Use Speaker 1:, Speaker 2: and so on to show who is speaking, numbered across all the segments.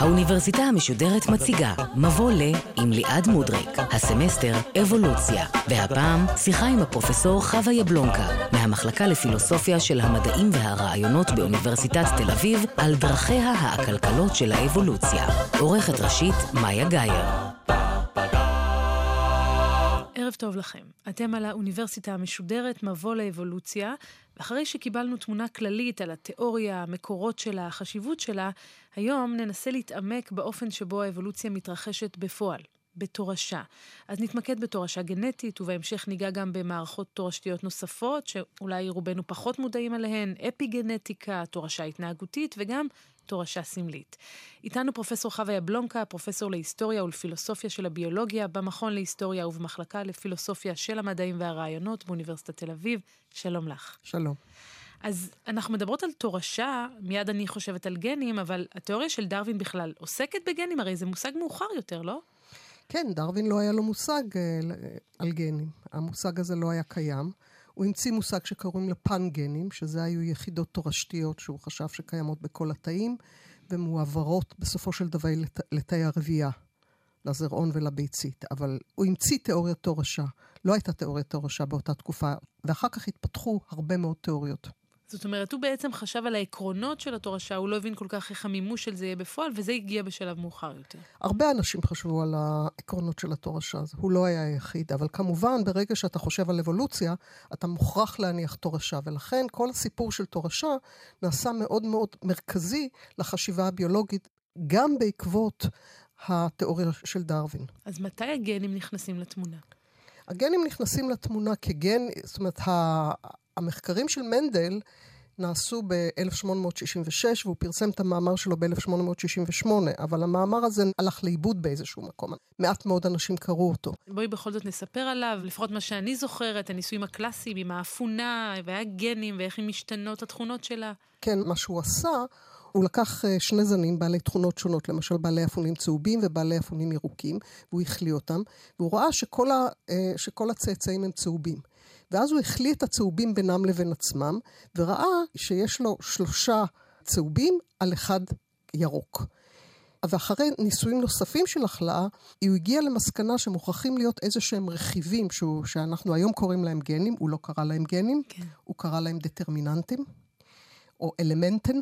Speaker 1: האוניברסיטה המשודרת מציגה מבוא ל עם ליעד מודריק, הסמסטר אבולוציה, והפעם שיחה עם הפרופסור חווה יבלונקה, מהמחלקה לפילוסופיה של המדעים והרעיונות באוניברסיטת תל אביב, על דרכיה העקלקלות של האבולוציה. עורכת ראשית מאיה גאייר.
Speaker 2: ערב טוב לכם. אתם על האוניברסיטה המשודרת מבוא לאבולוציה, ואחרי שקיבלנו תמונה כללית על התיאוריה, המקורות שלה, החשיבות שלה, היום ננסה להתעמק באופן שבו האבולוציה מתרחשת בפועל, בתורשה. אז נתמקד בתורשה גנטית, ובהמשך ניגע גם במערכות תורשתיות נוספות, שאולי רובנו פחות מודעים עליהן, אפי-גנטיקה, תורשה התנהגותית, וגם תורשה סמלית. איתנו פרופסור חווה יבלונקה, פרופסור להיסטוריה ולפילוסופיה של הביולוגיה במכון להיסטוריה ובמחלקה לפילוסופיה של המדעים והרעיונות באוניברסיטת תל אביב. שלום לך.
Speaker 3: שלום.
Speaker 2: אז אנחנו מדברות על תורשה, מיד אני חושבת על גנים, אבל התיאוריה של דרווין בכלל עוסקת בגנים, הרי זה מושג מאוחר יותר, לא?
Speaker 3: כן, דרווין לא היה לו מושג אה, על גנים. המושג הזה לא היה קיים. הוא המציא מושג שקוראים לו פן-גנים, שזה היו יחידות תורשתיות שהוא חשב שקיימות בכל התאים, ומועברות בסופו של דבר לת... לתאי הרבייה, לזרעון ולביצית. אבל הוא המציא תיאוריית תורשה. לא הייתה תיאוריית תורשה באותה תקופה, ואחר כך התפתחו הרבה מאוד תיאוריות.
Speaker 2: זאת אומרת, הוא בעצם חשב על העקרונות של התורשה, הוא לא הבין כל כך איך המימוש של זה יהיה בפועל, וזה הגיע בשלב מאוחר יותר.
Speaker 3: הרבה אנשים חשבו על העקרונות של התורשה, הוא לא היה היחיד, אבל כמובן, ברגע שאתה חושב על אבולוציה, אתה מוכרח להניח תורשה, ולכן כל הסיפור של תורשה נעשה מאוד מאוד מרכזי לחשיבה הביולוגית, גם בעקבות התיאוריה של דרווין.
Speaker 2: אז מתי הגנים נכנסים לתמונה?
Speaker 3: הגנים נכנסים לתמונה כגן, זאת אומרת, המחקרים של מנדל נעשו ב-1866, והוא פרסם את המאמר שלו ב-1868, אבל המאמר הזה הלך לאיבוד באיזשהו מקום. מעט מאוד אנשים קראו אותו.
Speaker 2: בואי בכל זאת נספר עליו, לפחות מה שאני זוכרת, הניסויים הקלאסיים עם האפונה והגנים, ואיך הן משתנות התכונות שלה.
Speaker 3: כן, מה שהוא עשה... הוא לקח אה, שני זנים בעלי תכונות שונות, למשל בעלי אפונים צהובים ובעלי אפונים ירוקים, והוא החליא אותם, והוא ראה שכל, ה, אה, שכל הצאצאים הם צהובים. ואז הוא החליא את הצהובים בינם לבין עצמם, וראה שיש לו שלושה צהובים על אחד ירוק. ואחרי ניסויים נוספים של החלאה, הוא הגיע למסקנה שמוכרחים להיות איזה שהם רכיבים שהוא, שאנחנו היום קוראים להם גנים, הוא לא קרא להם גנים, כן. הוא קרא להם דטרמיננטים, או אלמנטן,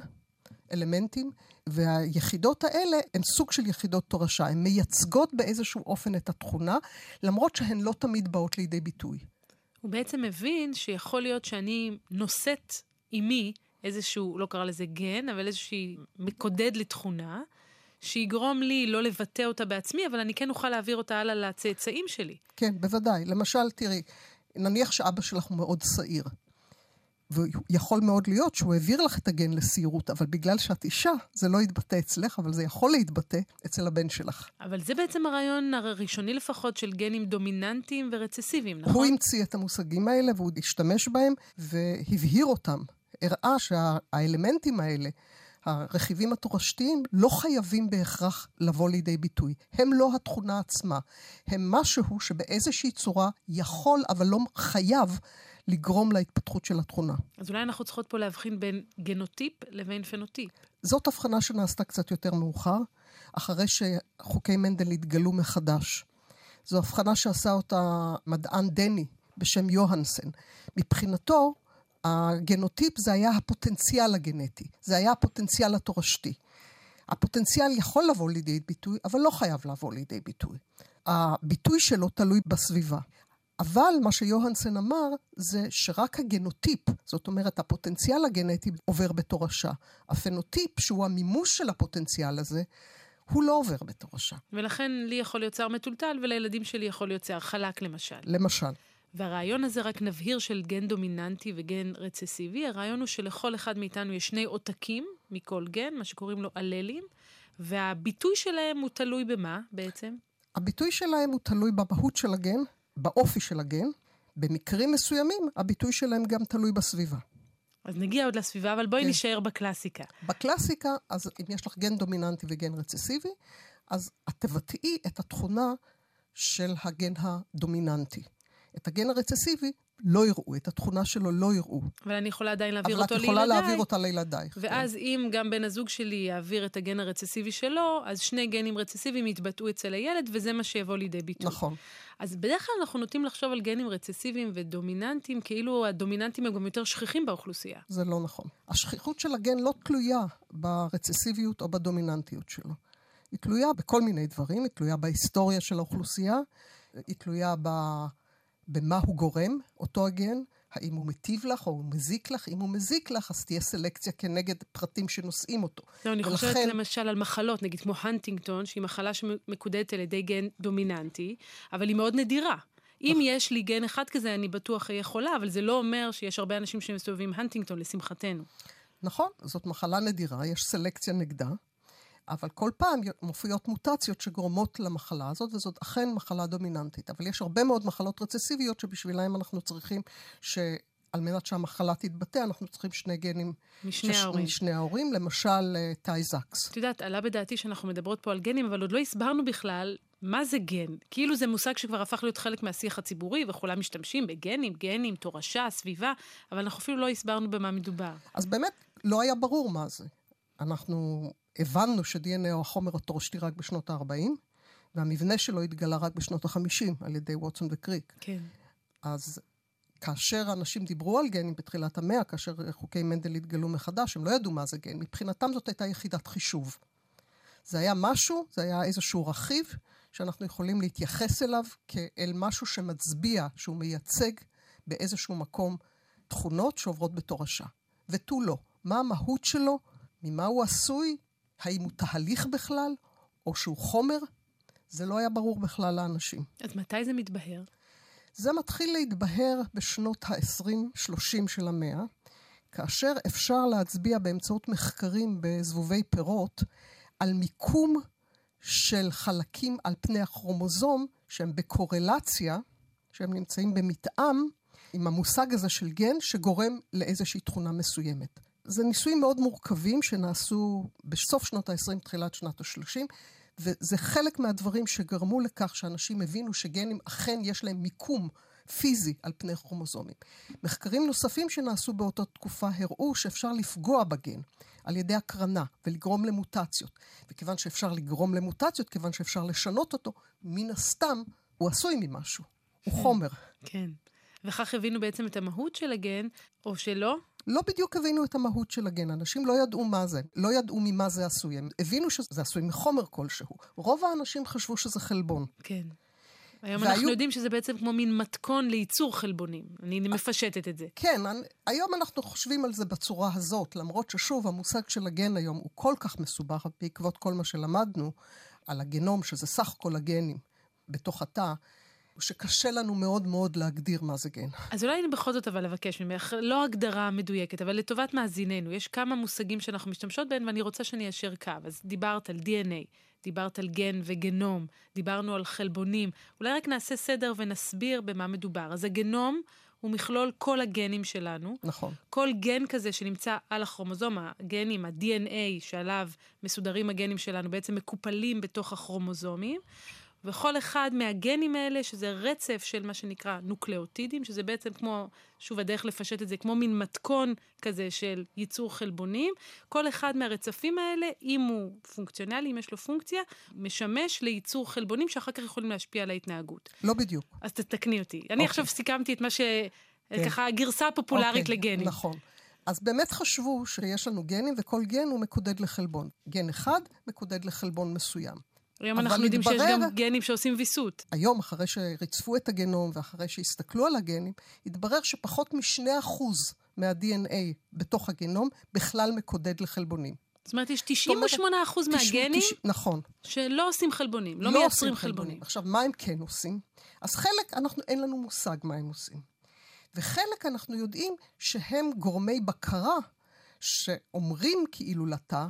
Speaker 3: אלמנטים, והיחידות האלה הן סוג של יחידות תורשה, הן מייצגות באיזשהו אופן את התכונה, למרות שהן לא תמיד באות לידי ביטוי.
Speaker 2: הוא בעצם מבין שיכול להיות שאני נושאת עימי איזשהו, לא קרא לזה גן, אבל איזושהי מקודד לתכונה, שיגרום לי לא לבטא אותה בעצמי, אבל אני כן אוכל להעביר אותה הלאה לצאצאים שלי.
Speaker 3: כן, בוודאי. למשל, תראי, נניח שאבא שלך הוא מאוד שעיר. ויכול מאוד להיות שהוא העביר לך את הגן לסיירות, אבל בגלל שאת אישה, זה לא יתבטא אצלך, אבל זה יכול להתבטא אצל הבן שלך.
Speaker 2: אבל זה בעצם הרעיון הראשוני לפחות של גנים דומיננטיים ורצסיביים, נכון?
Speaker 3: הוא המציא את המושגים האלה והוא השתמש בהם והבהיר אותם. הראה שהאלמנטים האלה, הרכיבים התורשתיים, לא חייבים בהכרח לבוא לידי ביטוי. הם לא התכונה עצמה. הם משהו שבאיזושהי צורה יכול, אבל לא חייב, לגרום להתפתחות של התכונה.
Speaker 2: אז אולי אנחנו צריכות פה להבחין בין גנוטיפ לבין פנוטיפ.
Speaker 3: זאת הבחנה שנעשתה קצת יותר מאוחר, אחרי שחוקי מנדל התגלו מחדש. זו הבחנה שעשה אותה מדען דני בשם יוהנסן. מבחינתו, הגנוטיפ זה היה הפוטנציאל הגנטי, זה היה הפוטנציאל התורשתי. הפוטנציאל יכול לבוא לידי ביטוי, אבל לא חייב לבוא לידי ביטוי. הביטוי שלו תלוי בסביבה. אבל מה שיוהנסן אמר זה שרק הגנוטיפ, זאת אומרת הפוטנציאל הגנטי עובר בתורשה. הפנוטיפ, שהוא המימוש של הפוטנציאל הזה, הוא לא עובר בתורשה.
Speaker 2: ולכן לי יכול להיות שיער מטולטל ולילדים שלי יכול להיות שיער חלק למשל.
Speaker 3: למשל.
Speaker 2: והרעיון הזה, רק נבהיר, של גן דומיננטי וגן רצסיבי, הרעיון הוא שלכל אחד מאיתנו יש שני עותקים מכל גן, מה שקוראים לו אללים, והביטוי שלהם הוא תלוי במה בעצם?
Speaker 3: הביטוי שלהם הוא תלוי במהות של הגן, באופי של הגן, במקרים מסוימים הביטוי שלהם גם תלוי בסביבה.
Speaker 2: אז נגיע עוד לסביבה, אבל בואי כן. נשאר בקלאסיקה.
Speaker 3: בקלאסיקה, אז אם יש לך גן דומיננטי וגן רצסיבי, אז את תבטאי את התכונה של הגן הדומיננטי. את הגן הרצסיבי לא יראו, את התכונה שלו לא יראו.
Speaker 2: אבל אני יכולה עדיין להעביר אותו
Speaker 3: לילדיי.
Speaker 2: אבל
Speaker 3: את יכולה להעביר אותה לילדייך.
Speaker 2: כן. ואז כן. אם גם בן הזוג שלי יעביר את הגן הרצסיבי שלו, אז שני גנים רצסיביים יתבטאו אצל הילד, וזה מה שיבוא לידי ביטוי.
Speaker 3: נכון.
Speaker 2: אז בדרך כלל אנחנו נוטים לחשוב על גנים רצסיביים ודומיננטיים, כאילו הדומיננטיים הם גם יותר שכיחים באוכלוסייה.
Speaker 3: זה לא נכון. השכיחות של הגן לא תלויה ברצסיביות או בדומיננטיות שלו. היא תלויה בכל מיני דברים, היא תלויה בהיסטוריה של האוכלוסייה, היא תלויה ב... במה הוא גורם, אותו הגן, האם הוא מטיב לך או הוא מזיק לך. אם הוא מזיק לך, אז תהיה סלקציה כנגד פרטים שנושאים אותו.
Speaker 2: לא, אני ולכן... חושבת למשל על מחלות, נגיד כמו הנטינגטון, שהיא מחלה שמקודדת על ידי גן דומיננטי, אבל היא מאוד נדירה. אם. יש לי גן אחד כזה, אני בטוח אהיה חולה, אבל זה לא אומר שיש הרבה אנשים שמסתובבים הנטינגטון, לשמחתנו.
Speaker 3: נכון, זאת מחלה נדירה, יש סלקציה נגדה. אבל כל פעם מופיעות מוטציות שגורמות למחלה הזאת, וזאת אכן מחלה דומיננטית. אבל יש הרבה מאוד מחלות רצסיביות שבשבילן אנחנו צריכים ש... על מנת שהמחלה תתבטא, אנחנו צריכים שני גנים.
Speaker 2: משני שש... ההורים.
Speaker 3: משני ההורים, למשל אה, טיי-זקס.
Speaker 2: את יודעת, עלה בדעתי שאנחנו מדברות פה על גנים, אבל עוד לא הסברנו בכלל מה זה גן. כאילו זה מושג שכבר הפך להיות חלק מהשיח הציבורי, וכולם משתמשים בגנים, גנים, תורשה, סביבה, אבל אנחנו אפילו לא הסברנו במה מדובר.
Speaker 3: אז באמת, לא היה ברור מה זה. אנחנו הבנו ש-DNA הוא החומר התורשתי רק בשנות ה-40, והמבנה שלו התגלה רק בשנות ה-50 על ידי ווטסון וקריק.
Speaker 2: כן.
Speaker 3: אז כאשר אנשים דיברו על גנים בתחילת המאה, כאשר חוקי מנדל התגלו מחדש, הם לא ידעו מה זה גן. מבחינתם זאת הייתה יחידת חישוב. זה היה משהו, זה היה איזשהו רכיב שאנחנו יכולים להתייחס אליו כאל משהו שמצביע, שהוא מייצג באיזשהו מקום תכונות שעוברות בתורשה. ותו לא. מה המהות שלו? ממה הוא עשוי? האם הוא תהליך בכלל, או שהוא חומר? זה לא היה ברור בכלל לאנשים.
Speaker 2: אז מתי זה מתבהר?
Speaker 3: זה מתחיל להתבהר בשנות ה-20-30 של המאה, כאשר אפשר להצביע באמצעות מחקרים בזבובי פירות על מיקום של חלקים על פני הכרומוזום שהם בקורלציה, שהם נמצאים במתאם עם המושג הזה של גן שגורם לאיזושהי תכונה מסוימת. זה ניסויים מאוד מורכבים שנעשו בסוף שנות ה-20, תחילת שנת ה-30, וזה חלק מהדברים שגרמו לכך שאנשים הבינו שגנים אכן יש להם מיקום פיזי על פני כרומוזומים. מחקרים נוספים שנעשו באותה תקופה הראו שאפשר לפגוע בגן על ידי הקרנה ולגרום למוטציות. וכיוון שאפשר לגרום למוטציות, כיוון שאפשר לשנות אותו, מן הסתם הוא עשוי ממשהו. הוא כן, חומר.
Speaker 2: כן. וכך הבינו בעצם את המהות של הגן, או שלא?
Speaker 3: לא בדיוק הבינו את המהות של הגן. אנשים לא ידעו מה זה, לא ידעו ממה זה עשוי. הם הבינו שזה עשוי מחומר כלשהו. רוב האנשים חשבו שזה חלבון.
Speaker 2: כן. היום והיו... אנחנו יודעים שזה בעצם כמו מין מתכון לייצור חלבונים. אני מפשטת את זה.
Speaker 3: כן, אני, היום אנחנו חושבים על זה בצורה הזאת, למרות ששוב, המושג של הגן היום הוא כל כך מסובך בעקבות כל מה שלמדנו על הגנום, שזה סך כל הגנים בתוך התא. שקשה לנו מאוד מאוד להגדיר מה זה גן.
Speaker 2: אז אולי אני בכל זאת אבל אבקש ממך, לא הגדרה מדויקת, אבל לטובת מאזיננו, יש כמה מושגים שאנחנו משתמשות בהם ואני רוצה שאני אשר קו. אז דיברת על DNA, דיברת על גן וגנום, דיברנו על חלבונים. אולי רק נעשה סדר ונסביר במה מדובר. אז הגנום הוא מכלול כל הגנים שלנו.
Speaker 3: נכון.
Speaker 2: כל גן כזה שנמצא על הכרומוזום, הגנים, ה-DNA שעליו מסודרים הגנים שלנו, בעצם מקופלים בתוך הכרומוזומים. וכל אחד מהגנים האלה, שזה רצף של מה שנקרא נוקלאוטידים, שזה בעצם כמו, שוב, הדרך לפשט את זה, כמו מין מתכון כזה של ייצור חלבונים. כל אחד מהרצפים האלה, אם הוא פונקציונלי, אם יש לו פונקציה, משמש לייצור חלבונים שאחר כך יכולים להשפיע על ההתנהגות.
Speaker 3: לא בדיוק.
Speaker 2: אז תתקני אותי. אני okay. עכשיו סיכמתי את מה ש... כן. ככה, הגרסה הפופולרית אוקיי, לגנים.
Speaker 3: נכון. אז באמת חשבו שיש לנו גנים, וכל גן הוא מקודד לחלבון. גן אחד מקודד לחלבון מסוים.
Speaker 2: היום אנחנו יודעים שיש גם גנים שעושים ויסות.
Speaker 3: היום, אחרי שריצפו את הגנום ואחרי שהסתכלו על הגנים, התברר שפחות מ-2% מה-DNA בתוך הגנום בכלל מקודד לחלבונים.
Speaker 2: זאת אומרת, יש 98 אחוז מהגנים תש...
Speaker 3: נכון.
Speaker 2: שלא עושים חלבונים, לא, לא מייצרים חלבונים. חלבונים.
Speaker 3: עכשיו, מה הם כן עושים? אז חלק, אנחנו, אין לנו מושג מה הם עושים. וחלק אנחנו יודעים שהם גורמי בקרה שאומרים כאילו לתא,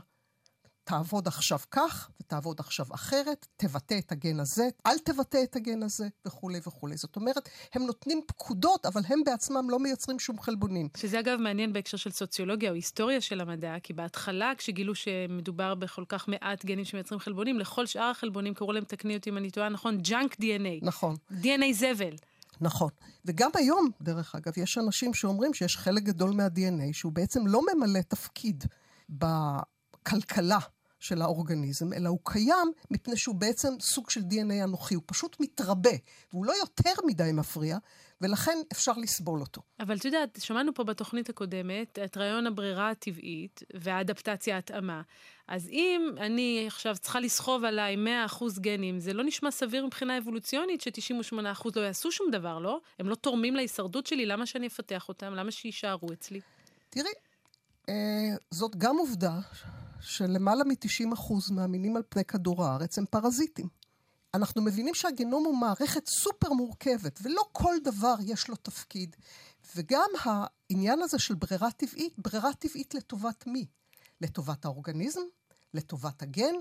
Speaker 3: תעבוד עכשיו כך ותעבוד עכשיו אחרת, תבטא את הגן הזה, אל תבטא את הגן הזה וכולי וכולי. זאת אומרת, הם נותנים פקודות, אבל הם בעצמם לא מייצרים שום חלבונים.
Speaker 2: שזה אגב מעניין בהקשר של סוציולוגיה או היסטוריה של המדע, כי בהתחלה, כשגילו שמדובר בכל כך מעט גנים שמייצרים חלבונים, לכל שאר החלבונים קראו להם, תקני אותי אם אני טועה, נכון, ג'אנק DNA.
Speaker 3: נכון.
Speaker 2: DNA זבל.
Speaker 3: נכון. וגם היום, דרך אגב, יש אנשים שאומרים שיש חלק גדול מה-DNA שהוא בעצם לא ממלא תפקיד בכלכלה של האורגניזם, אלא הוא קיים מפני שהוא בעצם סוג של DNA אנוכי, הוא פשוט מתרבה, והוא לא יותר מדי מפריע, ולכן אפשר לסבול אותו.
Speaker 2: אבל את יודעת, שמענו פה בתוכנית הקודמת את רעיון הברירה הטבעית והאדפטציה ההתאמה. אז אם אני עכשיו צריכה לסחוב עליי 100% גנים, זה לא נשמע סביר מבחינה אבולוציונית ש-98% לא יעשו שום דבר, לא? הם לא תורמים להישרדות שלי, למה שאני אפתח אותם? למה שיישארו אצלי?
Speaker 3: תראי, אה, זאת גם עובדה שלמעלה מ-90% מהמינים על פני כדור הארץ הם פרזיטים. אנחנו מבינים שהגנום הוא מערכת סופר מורכבת, ולא כל דבר יש לו תפקיד. וגם העניין הזה של ברירה טבעית, ברירה טבעית לטובת מי? לטובת האורגניזם? לטובת הגן?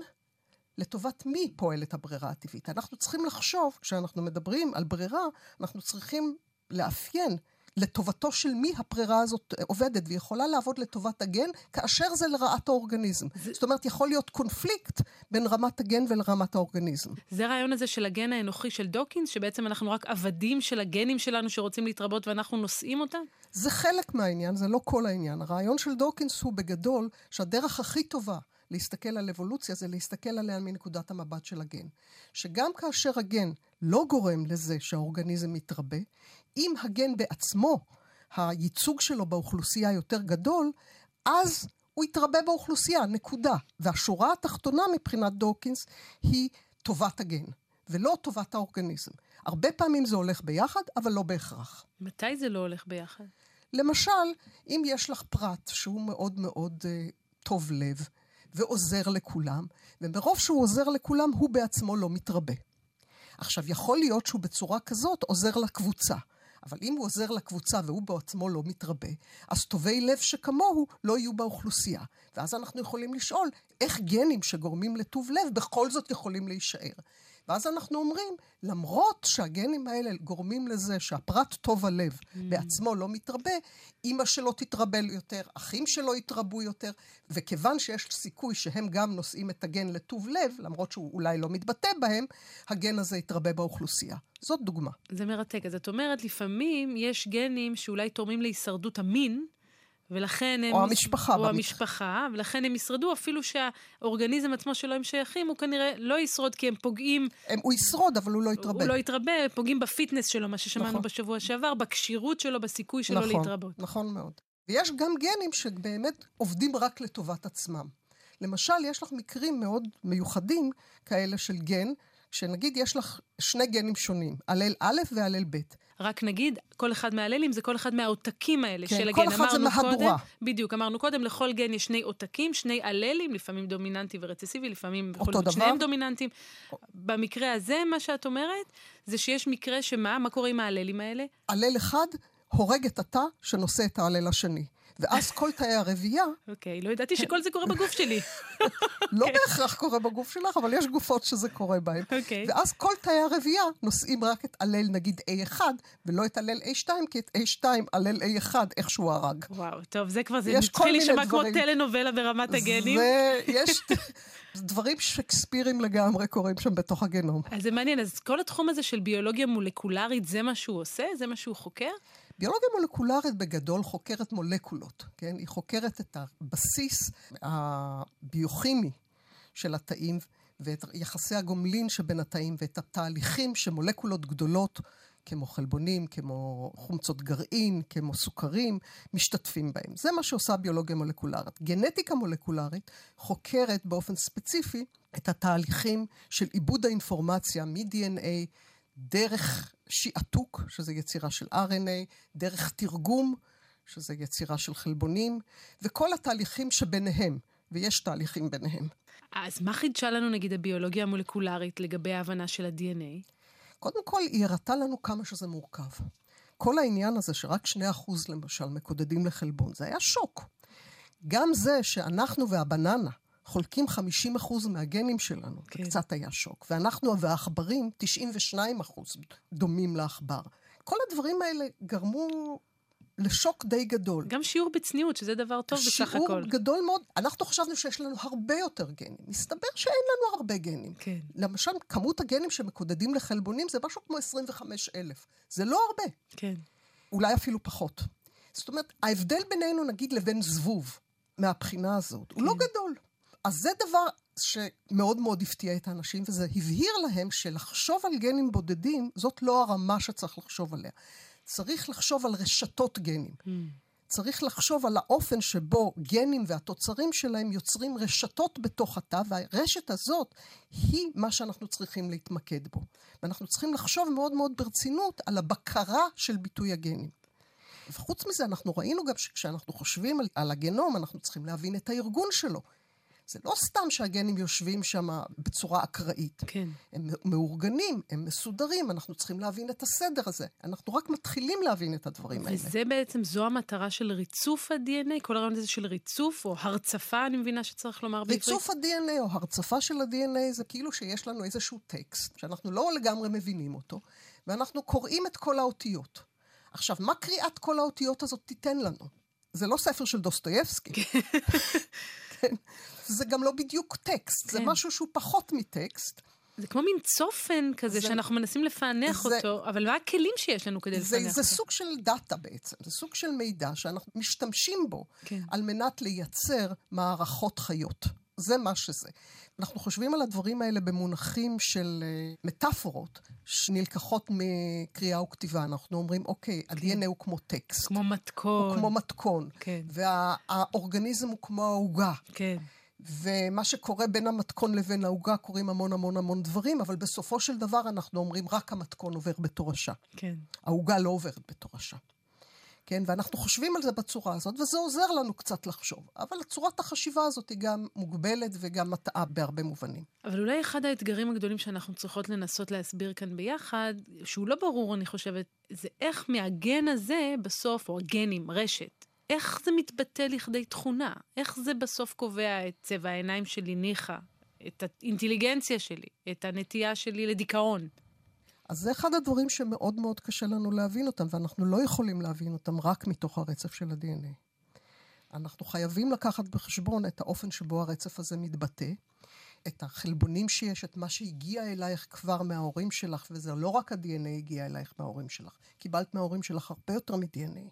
Speaker 3: לטובת מי פועלת הברירה הטבעית? אנחנו צריכים לחשוב, כשאנחנו מדברים על ברירה, אנחנו צריכים לאפיין לטובתו של מי הפרירה הזאת עובדת, והיא יכולה לעבוד לטובת הגן, כאשר זה לרעת האורגניזם. זה... זאת אומרת, יכול להיות קונפליקט בין רמת הגן ולרמת האורגניזם.
Speaker 2: זה הרעיון הזה של הגן האנוכי של דוקינס, שבעצם אנחנו רק עבדים של הגנים שלנו שרוצים להתרבות ואנחנו נושאים אותם?
Speaker 3: זה חלק מהעניין, זה לא כל העניין. הרעיון של דוקינס הוא בגדול שהדרך הכי טובה להסתכל על אבולוציה זה להסתכל עליה מנקודת המבט של הגן. שגם כאשר הגן לא גורם לזה שהאורגניזם מתרבה, אם הגן בעצמו, הייצוג שלו באוכלוסייה יותר גדול, אז הוא יתרבה באוכלוסייה, נקודה. והשורה התחתונה מבחינת דוקינס היא טובת הגן, ולא טובת האורגניזם. הרבה פעמים זה הולך ביחד, אבל לא בהכרח.
Speaker 2: מתי זה לא הולך ביחד?
Speaker 3: למשל, אם יש לך פרט שהוא מאוד מאוד uh, טוב לב, ועוזר לכולם, ומרוב שהוא עוזר לכולם, הוא בעצמו לא מתרבה. עכשיו, יכול להיות שהוא בצורה כזאת עוזר לקבוצה. אבל אם הוא עוזר לקבוצה והוא בעצמו לא מתרבה, אז טובי לב שכמוהו לא יהיו באוכלוסייה. ואז אנחנו יכולים לשאול, איך גנים שגורמים לטוב לב בכל זאת יכולים להישאר? ואז אנחנו אומרים, למרות שהגנים האלה גורמים לזה שהפרט טוב הלב mm. בעצמו לא מתרבה, אימא שלו תתרבה יותר, אחים שלו יתרבו יותר, וכיוון שיש סיכוי שהם גם נושאים את הגן לטוב לב, למרות שהוא אולי לא מתבטא בהם, הגן הזה יתרבה באוכלוסייה. זאת דוגמה.
Speaker 2: זה מרתק. אז את אומרת, לפעמים יש גנים שאולי תורמים להישרדות המין, ולכן הם...
Speaker 3: או המשפחה.
Speaker 2: או המשפחה, ולכן הם ישרדו, אפילו שהאורגניזם עצמו שלו הם שייכים, הוא כנראה לא ישרוד כי הם פוגעים...
Speaker 3: הם, הוא ישרוד, אבל הוא לא יתרבה.
Speaker 2: הוא לא יתרבה, פוגעים בפיטנס שלו, מה ששמענו נכון. בשבוע שעבר, בכשירות שלו, בסיכוי שלו
Speaker 3: נכון,
Speaker 2: להתרבות.
Speaker 3: נכון מאוד. ויש גם גנים שבאמת עובדים רק לטובת עצמם. למשל, יש לך מקרים מאוד מיוחדים כאלה של גן, שנגיד יש לך שני גנים שונים, הלל א' והלל ב'.
Speaker 2: רק נגיד, כל אחד מהללים זה כל אחד מהעותקים האלה
Speaker 3: כן,
Speaker 2: של
Speaker 3: הגן.
Speaker 2: כן,
Speaker 3: כל אחד זה מהדורה.
Speaker 2: בדיוק, אמרנו קודם, לכל גן יש שני עותקים, שני אללים, לפעמים דומיננטי ורצסיבי, לפעמים
Speaker 3: יכול להיות
Speaker 2: שניהם דומיננטיים. במקרה הזה, מה שאת אומרת, זה שיש מקרה שמה, מה קורה עם האללים האלה?
Speaker 3: הלל אחד הורג את התא שנושא את ההלל השני. ואז כל תאי הרבייה...
Speaker 2: אוקיי, לא ידעתי שכל זה קורה בגוף שלי.
Speaker 3: לא בהכרח קורה בגוף שלך, אבל יש גופות שזה קורה בהן.
Speaker 2: אוקיי.
Speaker 3: ואז כל תאי הרבייה נושאים רק את הלל נגיד A1, ולא את הלל A2, כי את A2 הלל A1 איכשהו הרג.
Speaker 2: וואו, טוב, זה כבר, זה מתחיל להישמע כמו טלנובלה ברמת הגנים.
Speaker 3: זה, יש... דברים שקספירים לגמרי קורים שם בתוך הגנום.
Speaker 2: אז זה מעניין, אז כל התחום הזה של ביולוגיה מולקולרית, זה מה שהוא עושה? זה מה שהוא חוקר?
Speaker 3: ביולוגיה מולקולרית בגדול חוקרת מולקולות, כן? היא חוקרת את הבסיס הביוכימי של התאים ואת יחסי הגומלין שבין התאים ואת התהליכים שמולקולות גדולות כמו חלבונים, כמו חומצות גרעין, כמו סוכרים, משתתפים בהם. זה מה שעושה ביולוגיה מולקולרית. גנטיקה מולקולרית חוקרת באופן ספציפי את התהליכים של עיבוד האינפורמציה מ-DNA דרך שעתוק, שזה יצירה של RNA, דרך תרגום, שזה יצירה של חלבונים, וכל התהליכים שביניהם, ויש תהליכים ביניהם.
Speaker 2: אז מה חידשה לנו נגיד הביולוגיה המולקולרית לגבי ההבנה של ה-DNA?
Speaker 3: קודם כל, היא הראתה לנו כמה שזה מורכב. כל העניין הזה שרק 2% למשל מקודדים לחלבון, זה היה שוק. גם זה שאנחנו והבננה חולקים 50% מהגנים שלנו, כן. זה קצת היה שוק. ואנחנו והעכברים, 92% דומים לעכבר. כל הדברים האלה גרמו לשוק די גדול.
Speaker 2: גם שיעור בצניעות, שזה דבר טוב בסך הכל.
Speaker 3: שיעור גדול מאוד. אנחנו חשבנו שיש לנו הרבה יותר גנים. מסתבר שאין לנו הרבה גנים.
Speaker 2: כן.
Speaker 3: למשל, כמות הגנים שמקודדים לחלבונים זה משהו כמו 25 אלף. זה לא הרבה.
Speaker 2: כן.
Speaker 3: אולי אפילו פחות. זאת אומרת, ההבדל בינינו, נגיד, לבין זבוב, מהבחינה הזאת, הוא לא
Speaker 2: כן.
Speaker 3: גדול. אז זה דבר שמאוד מאוד הפתיע את האנשים, וזה הבהיר להם שלחשוב על גנים בודדים, זאת לא הרמה שצריך לחשוב עליה. צריך לחשוב על רשתות גנים.
Speaker 2: Mm.
Speaker 3: צריך לחשוב על האופן שבו גנים והתוצרים שלהם יוצרים רשתות בתוך התא, והרשת הזאת היא מה שאנחנו צריכים להתמקד בו. ואנחנו צריכים לחשוב מאוד מאוד ברצינות על הבקרה של ביטוי הגנים. וחוץ מזה, אנחנו ראינו גם שכשאנחנו חושבים על, על הגנום, אנחנו צריכים להבין את הארגון שלו. זה לא סתם שהגנים יושבים שם בצורה אקראית.
Speaker 2: כן.
Speaker 3: הם מאורגנים, הם מסודרים, אנחנו צריכים להבין את הסדר הזה. אנחנו רק מתחילים להבין את הדברים האלה.
Speaker 2: וזה בעצם, זו המטרה של ריצוף ה-DNA? כל הרעיון הזה של ריצוף, או הרצפה, אני מבינה שצריך לומר בעברית?
Speaker 3: ריצוף ה-DNA או הרצפה של ה-DNA זה כאילו שיש לנו איזשהו טקסט, שאנחנו לא לגמרי מבינים אותו, ואנחנו קוראים את כל האותיות. עכשיו, מה קריאת כל האותיות הזאת תיתן לנו? זה לא ספר של דוסטויבסקי. כן. זה גם לא בדיוק טקסט, זה
Speaker 2: כן.
Speaker 3: משהו שהוא פחות מטקסט.
Speaker 2: זה כמו מין צופן כזה,
Speaker 3: זה-
Speaker 2: שאנחנו מנסים לפענח
Speaker 3: זה-
Speaker 2: אותו, אבל מה הכלים שיש לנו כדי
Speaker 3: זה,
Speaker 2: לפענח
Speaker 3: זה
Speaker 2: אותו?
Speaker 3: סוג של דאטה בעצם, זה סוג של מידע שאנחנו משתמשים בו
Speaker 2: כן.
Speaker 3: על מנת לייצר מערכות חיות. זה מה שזה. אנחנו חושבים על הדברים האלה במונחים של אה, מטאפורות שנלקחות מקריאה וכתיבה. אנחנו אומרים, אוקיי, ה-DNA הוא כמו טקסט,
Speaker 2: כמו מתכון.
Speaker 3: הוא כמו מתכון,
Speaker 2: כן.
Speaker 3: והאורגניזם הוא כמו העוגה.
Speaker 2: כן.
Speaker 3: ומה שקורה בין המתכון לבין העוגה קורים המון המון המון דברים, אבל בסופו של דבר אנחנו אומרים, רק המתכון עובר בתורשה.
Speaker 2: כן.
Speaker 3: העוגה לא עוברת בתורשה. כן, ואנחנו חושבים על זה בצורה הזאת, וזה עוזר לנו קצת לחשוב. אבל צורת החשיבה הזאת היא גם מוגבלת וגם מטעה בהרבה מובנים.
Speaker 2: אבל אולי אחד האתגרים הגדולים שאנחנו צריכות לנסות להסביר כאן ביחד, שהוא לא ברור, אני חושבת, זה איך מהגן הזה בסוף, או הגנים, רשת, איך זה מתבטא לכדי תכונה? איך זה בסוף קובע את צבע העיניים שלי ניחא, את האינטליגנציה שלי, את הנטייה שלי לדיכאון?
Speaker 3: אז זה אחד הדברים שמאוד מאוד קשה לנו להבין אותם, ואנחנו לא יכולים להבין אותם רק מתוך הרצף של ה-DNA. אנחנו חייבים לקחת בחשבון את האופן שבו הרצף הזה מתבטא, את החלבונים שיש, את מה שהגיע אלייך כבר מההורים שלך, וזה לא רק ה-DNA הגיע אלייך מההורים שלך. קיבלת מההורים שלך הרבה יותר מ-DNA.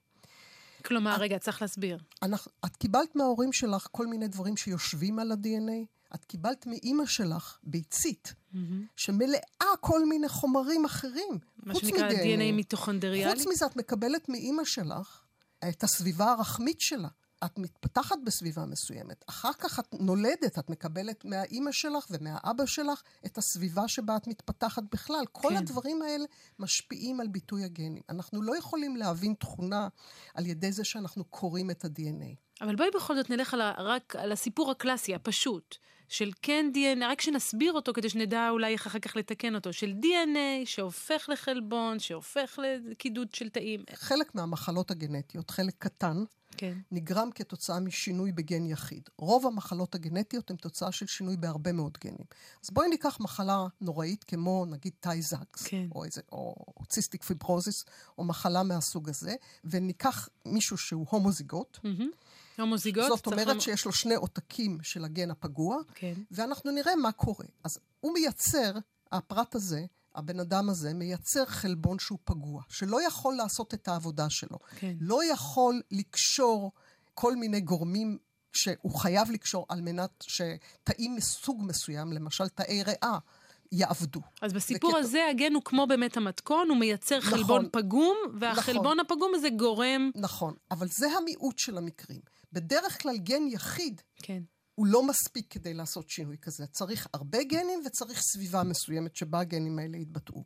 Speaker 2: כלומר, רגע, צריך להסביר.
Speaker 3: אנחנו, את קיבלת מההורים שלך כל מיני דברים שיושבים על ה-DNA. את קיבלת מאימא שלך ביצית, שמלאה כל מיני חומרים אחרים.
Speaker 2: מה שנקרא. DNA מיטוכונדריאלי.
Speaker 3: חוץ מזה, את מקבלת מאימא שלך את הסביבה הרחמית שלה. את מתפתחת בסביבה מסוימת. אחר כך את נולדת, את מקבלת מהאימא שלך ומהאבא שלך את הסביבה שבה את מתפתחת בכלל. כל
Speaker 2: כן.
Speaker 3: הדברים האלה משפיעים על ביטוי הגנים. אנחנו לא יכולים להבין תכונה על ידי זה שאנחנו קוראים את ה-DNA.
Speaker 2: אבל בואי בכל זאת נלך על ה, רק על הסיפור הקלאסי, הפשוט, של כן DNA, רק שנסביר אותו כדי שנדע אולי איך אחר כך לתקן אותו, של DNA שהופך לחלבון, שהופך לקידוד של תאים.
Speaker 3: חלק מהמחלות הגנטיות, חלק קטן,
Speaker 2: כן.
Speaker 3: נגרם כתוצאה משינוי בגן יחיד. רוב המחלות הגנטיות הן תוצאה של שינוי בהרבה מאוד גנים. אז בואי ניקח מחלה נוראית כמו נגיד טיי-זקס,
Speaker 2: כן.
Speaker 3: או, איזה, או cystic fibrosis, או מחלה מהסוג הזה, וניקח מישהו שהוא הומוזיגוט.
Speaker 2: מהמם. הומוזיגוט.
Speaker 3: זאת
Speaker 2: צריך
Speaker 3: אומרת
Speaker 2: למ-
Speaker 3: שיש לו שני עותקים של הגן הפגוע,
Speaker 2: כן.
Speaker 3: ואנחנו נראה מה קורה. אז הוא מייצר, הפרט הזה, הבן אדם הזה, מייצר חלבון שהוא פגוע, שלא יכול לעשות את העבודה שלו.
Speaker 2: כן.
Speaker 3: לא יכול לקשור כל מיני גורמים שהוא חייב לקשור על מנת שתאים מסוג מסוים, למשל תאי ריאה, יעבדו.
Speaker 2: אז בסיפור
Speaker 3: וכת-
Speaker 2: הזה הגן הוא כמו באמת המתכון, הוא מייצר
Speaker 3: נכון.
Speaker 2: חלבון פגום, והחלבון
Speaker 3: נכון.
Speaker 2: הפגום הזה גורם...
Speaker 3: נכון, אבל זה המיעוט של המקרים. בדרך כלל גן יחיד
Speaker 2: כן.
Speaker 3: הוא לא מספיק כדי לעשות שינוי כזה. צריך הרבה גנים וצריך סביבה מסוימת שבה הגנים האלה יתבטאו.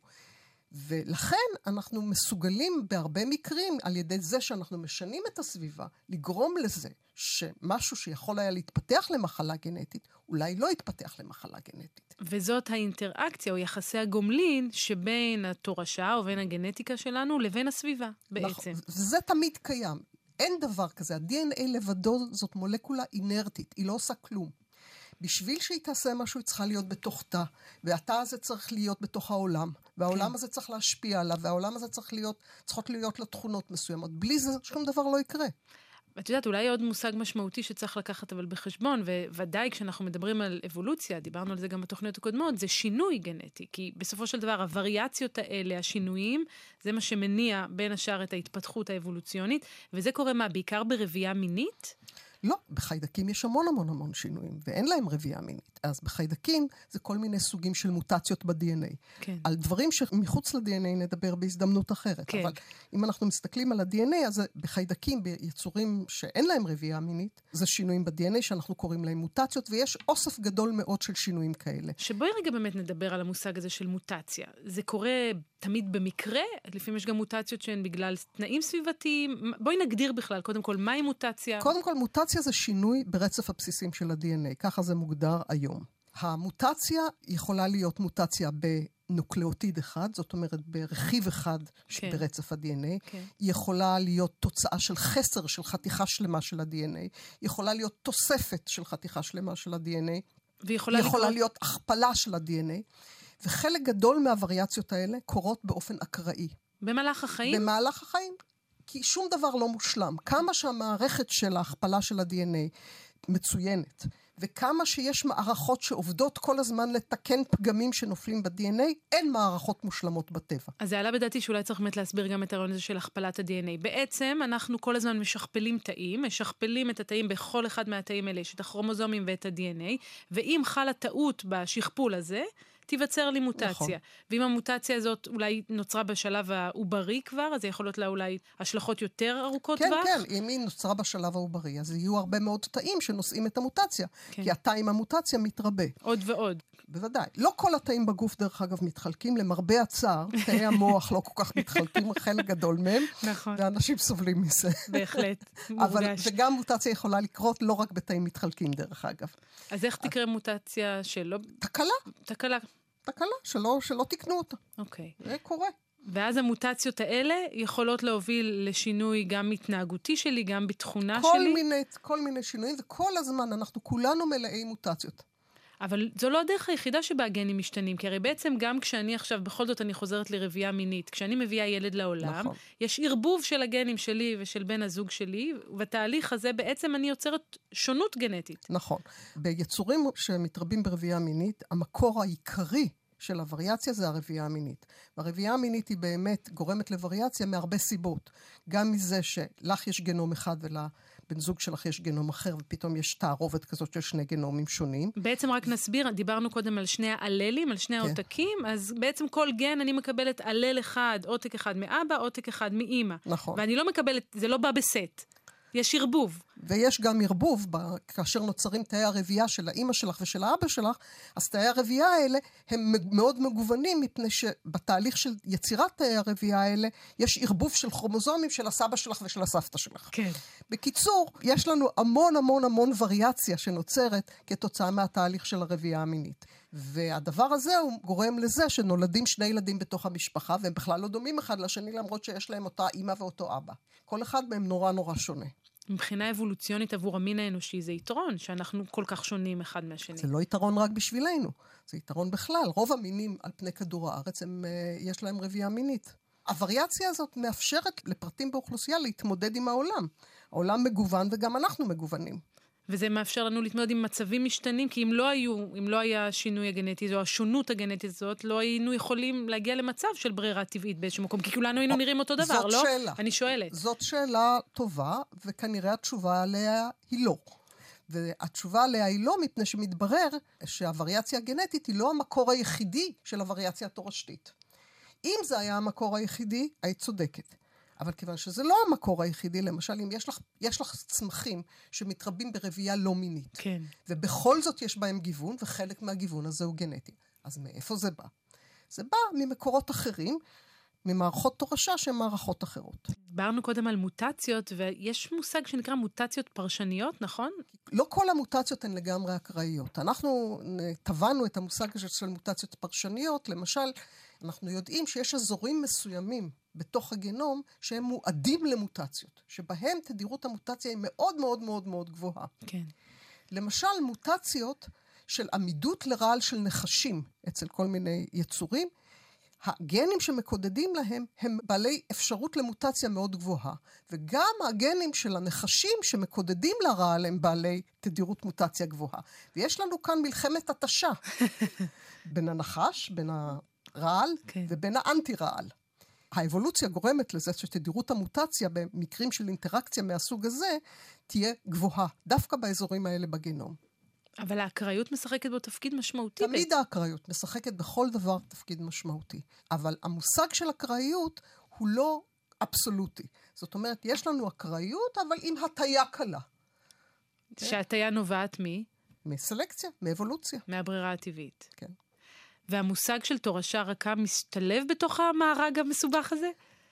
Speaker 3: ולכן אנחנו מסוגלים בהרבה מקרים, על ידי זה שאנחנו משנים את הסביבה, לגרום לזה שמשהו שיכול היה להתפתח למחלה גנטית, אולי לא יתפתח למחלה גנטית.
Speaker 2: וזאת האינטראקציה או יחסי הגומלין שבין התורשה או בין הגנטיקה שלנו לבין הסביבה בעצם.
Speaker 3: נכון, וזה תמיד קיים. אין דבר כזה. ה-DNA לבדו זאת מולקולה אינרטית, היא לא עושה כלום. בשביל שהיא תעשה משהו, היא צריכה להיות בתוך תא, והתא הזה צריך להיות בתוך העולם, והעולם כן. הזה צריך להשפיע עליו, והעולם הזה צריך להיות, צריכות להיות לו תכונות מסוימות. בלי זה שום דבר לא יקרה.
Speaker 2: את יודעת, אולי עוד מושג משמעותי שצריך לקחת אבל בחשבון, וודאי כשאנחנו מדברים על אבולוציה, דיברנו על זה גם בתוכניות הקודמות, זה שינוי גנטי. כי בסופו של דבר, הווריאציות האלה, השינויים, זה מה שמניע בין השאר את ההתפתחות האבולוציונית, וזה קורה מה, בעיקר ברבייה מינית?
Speaker 3: לא, בחיידקים יש המון המון המון שינויים, ואין להם רבייה מינית. אז בחיידקים זה כל מיני סוגים של מוטציות ב-DNA. כן. על דברים שמחוץ ל-DNA נדבר בהזדמנות אחרת. כן. אבל אם אנחנו מסתכלים על ה-DNA, אז בחיידקים, ביצורים שאין להם רבייה מינית, זה שינויים ב-DNA שאנחנו קוראים להם מוטציות, ויש אוסף גדול מאוד של שינויים כאלה.
Speaker 2: שבואי רגע באמת נדבר על המושג הזה של מוטציה. זה קורה תמיד במקרה? לפעמים יש גם מוטציות שהן בגלל תנאים סביבתיים. בואי נגדיר בכלל, קודם כל, מהי מוטציה?
Speaker 3: קודם כל, מוטציה זה שינוי ברצף הבסיסים של ה-DNA, ככה זה מוגדר היום. המוטציה יכולה להיות מוטציה בנוקלאוטיד אחד, זאת אומרת ברכיב אחד כן. ברצף ה-DNA. כן. היא יכולה להיות תוצאה של חסר של חתיכה שלמה של ה-DNA. יכולה להיות תוספת של חתיכה שלמה של ה-DNA. ויכולה לקרות... להיות הכפלה של ה-DNA. וחלק גדול מהווריאציות האלה קורות באופן אקראי.
Speaker 2: במהלך החיים?
Speaker 3: במהלך החיים. כי שום דבר לא מושלם. כמה שהמערכת של ההכפלה של ה-DNA מצוינת, וכמה שיש מערכות שעובדות כל הזמן לתקן פגמים שנופלים ב-DNA, אין מערכות מושלמות בטבע.
Speaker 2: אז זה עלה בדעתי שאולי צריך באמת להסביר גם את הרעיון הזה של הכפלת ה-DNA. בעצם אנחנו כל הזמן משכפלים תאים, משכפלים את התאים בכל אחד מהתאים האלה, יש את הכרומוזומים ואת ה-DNA, ואם חלה טעות בשכפול הזה, תיווצר לי מוטציה. נכון. ואם המוטציה הזאת אולי נוצרה בשלב העוברי כבר, אז יכול להיות לה אולי השלכות יותר ארוכות
Speaker 3: טווח? כן, כן, אם היא נוצרה בשלב העוברי, אז יהיו הרבה מאוד תאים שנושאים את המוטציה. כן. כי התא עם המוטציה מתרבה.
Speaker 2: עוד ועוד.
Speaker 3: בוודאי. לא כל התאים בגוף, דרך אגב, מתחלקים. למרבה הצער, תאי המוח לא כל כך מתחלקים, חלק גדול מהם. נכון. ואנשים סובלים מזה.
Speaker 2: בהחלט, מורגש. אבל,
Speaker 3: וגם מוטציה יכולה לקרות לא רק בתאים מתחלקים, דרך אגב.
Speaker 2: אז איך תקרה מוטציה שלא...
Speaker 3: תקלה.
Speaker 2: תקלה.
Speaker 3: תקלה, שלא, שלא תקנו אותה.
Speaker 2: אוקיי.
Speaker 3: זה קורה.
Speaker 2: ואז המוטציות האלה יכולות להוביל לשינוי גם התנהגותי שלי, גם בתכונה
Speaker 3: כל
Speaker 2: שלי?
Speaker 3: מיני, כל מיני שינויים, וכל הזמן אנחנו כולנו מלאי מוטציות.
Speaker 2: אבל זו לא הדרך היחידה שבה הגנים משתנים, כי הרי בעצם גם כשאני עכשיו, בכל זאת אני חוזרת לרבייה מינית, כשאני מביאה ילד לעולם, נכון. יש ערבוב של הגנים שלי ושל בן הזוג שלי, ובתהליך הזה בעצם אני יוצרת שונות גנטית.
Speaker 3: נכון. ביצורים שמתרבים ברבייה מינית, המקור העיקרי של הווריאציה זה הרבייה המינית. והרבייה המינית היא באמת גורמת לווריאציה מהרבה סיבות. גם מזה שלך יש גנום אחד ולבן זוג שלך יש גנום אחר, ופתאום יש תערובת כזאת של שני גנומים שונים.
Speaker 2: בעצם רק נסביר, דיברנו קודם על שני האללים, על שני כן. העותקים, אז בעצם כל גן אני מקבלת הלל אחד, עותק אחד מאבא, עותק אחד מאימא.
Speaker 3: נכון.
Speaker 2: ואני לא מקבלת, זה לא בא בסט. יש ערבוב.
Speaker 3: ויש גם ערבוב, כאשר נוצרים תאי הרבייה של האימא שלך ושל האבא שלך, אז תאי הרבייה האלה הם מאוד מגוונים, מפני שבתהליך של יצירת תאי הרבייה האלה, יש ערבוב של כרומוזומים של הסבא שלך ושל הסבתא שלך.
Speaker 2: כן.
Speaker 3: בקיצור, יש לנו המון המון המון וריאציה שנוצרת כתוצאה מהתהליך של הרבייה המינית. והדבר הזה הוא גורם לזה שנולדים שני ילדים בתוך המשפחה, והם בכלל לא דומים אחד לשני, למרות שיש להם אותה אימא ואותו אבא. כל אחד מהם נורא נורא שונה.
Speaker 2: מבחינה אבולוציונית עבור המין האנושי זה יתרון, שאנחנו כל כך שונים אחד מהשני.
Speaker 3: זה לא יתרון רק בשבילנו, זה יתרון בכלל. רוב המינים על פני כדור הארץ, הם, אה, יש להם רבייה מינית. הווריאציה הזאת מאפשרת לפרטים באוכלוסייה להתמודד עם העולם. העולם מגוון וגם אנחנו מגוונים.
Speaker 2: וזה מאפשר לנו להתמודד עם מצבים משתנים, כי אם לא היו, אם לא היה השינוי הגנטי, או השונות הגנטית הזאת, לא היינו יכולים להגיע למצב של ברירה טבעית באיזשהו מקום, כי כולנו היינו נראים אותו דבר, לא?
Speaker 3: זאת שאלה.
Speaker 2: אני שואלת.
Speaker 3: זאת שאלה טובה, וכנראה התשובה עליה היא לא. והתשובה עליה היא לא, מפני שמתברר שהווריאציה הגנטית היא לא המקור היחידי של הווריאציה התורשתית. אם זה היה המקור היחידי, היית צודקת. אבל כיוון שזה לא המקור היחידי, למשל, אם יש לך, יש לך צמחים שמתרבים ברבייה לא מינית,
Speaker 2: כן.
Speaker 3: ובכל זאת יש בהם גיוון, וחלק מהגיוון הזה הוא גנטי. אז מאיפה זה בא? זה בא ממקורות אחרים, ממערכות תורשה שהן מערכות אחרות.
Speaker 2: דיברנו קודם על מוטציות, ויש מושג שנקרא מוטציות פרשניות, נכון?
Speaker 3: לא כל המוטציות הן לגמרי אקראיות. אנחנו טבענו את המושג של מוטציות פרשניות, למשל, אנחנו יודעים שיש אזורים מסוימים בתוך הגנום שהם מועדים למוטציות, שבהם תדירות המוטציה היא מאוד מאוד מאוד מאוד גבוהה.
Speaker 2: כן.
Speaker 3: למשל, מוטציות של עמידות לרעל של נחשים אצל כל מיני יצורים. הגנים שמקודדים להם הם בעלי אפשרות למוטציה מאוד גבוהה, וגם הגנים של הנחשים שמקודדים לרעל הם בעלי תדירות מוטציה גבוהה. ויש לנו כאן מלחמת התשה בין הנחש, בין הרעל. כן. ובין האנטי-רעל. האבולוציה גורמת לזה שתדירות המוטציה במקרים של אינטראקציה מהסוג הזה תהיה גבוהה, דווקא באזורים האלה בגנום.
Speaker 2: אבל האקראיות משחקת בו תפקיד משמעותי.
Speaker 3: תמיד האקראיות משחקת בכל דבר תפקיד משמעותי. אבל המושג של אקראיות הוא לא אבסולוטי. זאת אומרת, יש לנו אקראיות, אבל עם הטיה קלה.
Speaker 2: שהטיה נובעת מ?
Speaker 3: מסלקציה, מאבולוציה.
Speaker 2: מהברירה הטבעית.
Speaker 3: כן.
Speaker 2: והמושג של תורשה רכה משתלב בתוך המארג המסובך הזה?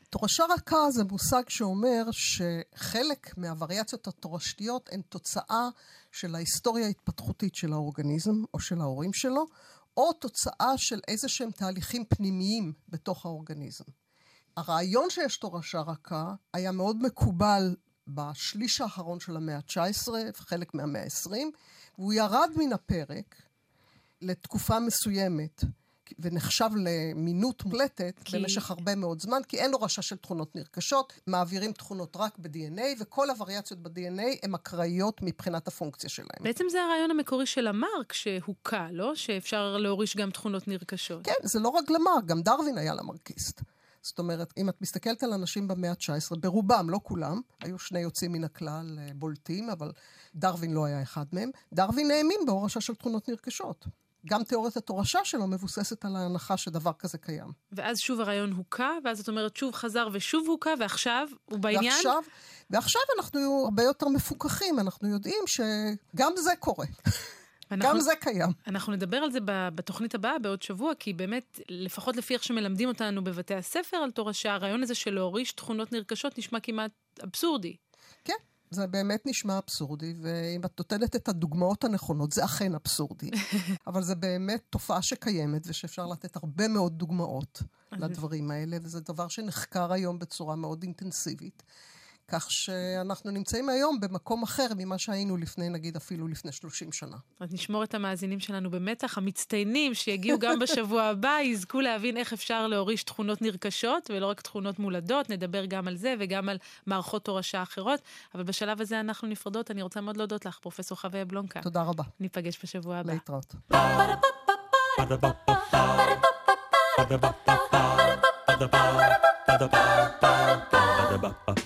Speaker 3: תורשה רכה זה מושג שאומר שחלק מהווריאציות התורשתיות הן תוצאה של ההיסטוריה ההתפתחותית של האורגניזם או של ההורים שלו, או תוצאה של איזה שהם תהליכים פנימיים בתוך האורגניזם. הרעיון שיש תורשה רכה היה מאוד מקובל בשליש האחרון של המאה ה-19, חלק מהמאה ה-20, והוא ירד מן הפרק לתקופה מסוימת. ונחשב למינות מוחלטת כי... במשך הרבה מאוד זמן, כי אין לו רשע של תכונות נרכשות, מעבירים תכונות רק ב-DNA, וכל הווריאציות ב-DNA הן אקראיות מבחינת הפונקציה שלהן.
Speaker 2: בעצם זה הרעיון המקורי של למרק שהוכה, לא? שאפשר להוריש גם תכונות נרכשות.
Speaker 3: כן, זה לא רק למרק, גם דרווין היה למרקיסט. זאת אומרת, אם את מסתכלת על אנשים במאה ה-19, ברובם, לא כולם, היו שני יוצאים מן הכלל אה, בולטים, אבל דרווין לא היה אחד מהם, דרווין האמין בהורשה של תכונות נרכשות. גם תיאוריית התורשה שלו מבוססת על ההנחה שדבר כזה קיים.
Speaker 2: ואז שוב הרעיון הוכה, ואז את אומרת שוב חזר ושוב הוכה, ועכשיו הוא בעניין?
Speaker 3: ועכשיו, ועכשיו אנחנו הרבה יותר מפוקחים, אנחנו יודעים שגם זה קורה. אנחנו, גם זה קיים.
Speaker 2: אנחנו נדבר על זה בתוכנית הבאה בעוד שבוע, כי באמת, לפחות לפי איך שמלמדים אותנו בבתי הספר על תורשה, הרעיון הזה של להוריש תכונות נרכשות נשמע כמעט אבסורדי.
Speaker 3: כן, זה באמת נשמע אבסורדי, ואם את נותנת את הדוגמאות הנכונות, זה אכן אבסורדי. אבל זה באמת תופעה שקיימת, ושאפשר לתת הרבה מאוד דוגמאות לדברים האלה, וזה דבר שנחקר היום בצורה מאוד אינטנסיבית. כך שאנחנו נמצאים היום במקום אחר ממה שהיינו לפני, נגיד, אפילו לפני 30 שנה.
Speaker 2: אז נשמור את המאזינים שלנו במתח. המצטיינים שיגיעו גם בשבוע הבא יזכו להבין איך אפשר להוריש תכונות נרכשות, ולא רק תכונות מולדות. נדבר גם על זה וגם על מערכות תורשה אחרות. אבל בשלב הזה אנחנו נפרדות. אני רוצה מאוד להודות לך, פרופ' חוויה בלונקה.
Speaker 3: תודה רבה.
Speaker 2: ניפגש בשבוע הבא.
Speaker 3: להתראות.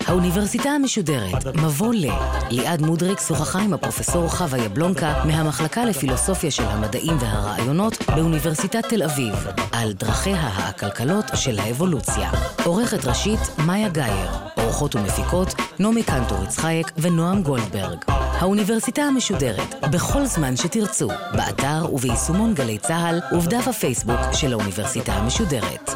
Speaker 1: האוניברסיטה המשודרת, מבוא ל. ליעד מודריק שוחחה עם הפרופסור חווה יבלונקה מהמחלקה לפילוסופיה של המדעים והרעיונות באוניברסיטת תל אביב, על דרכיה העקלקלות של האבולוציה. עורכת ראשית, מאיה גאייר. עורכות ומפיקות, נעמי קנטור יצחייק ונועם גולדברג. האוניברסיטה המשודרת, בכל זמן שתרצו, באתר וביישומון גלי צה"ל ובדף הפייסבוק של האוניברסיטה המשודרת.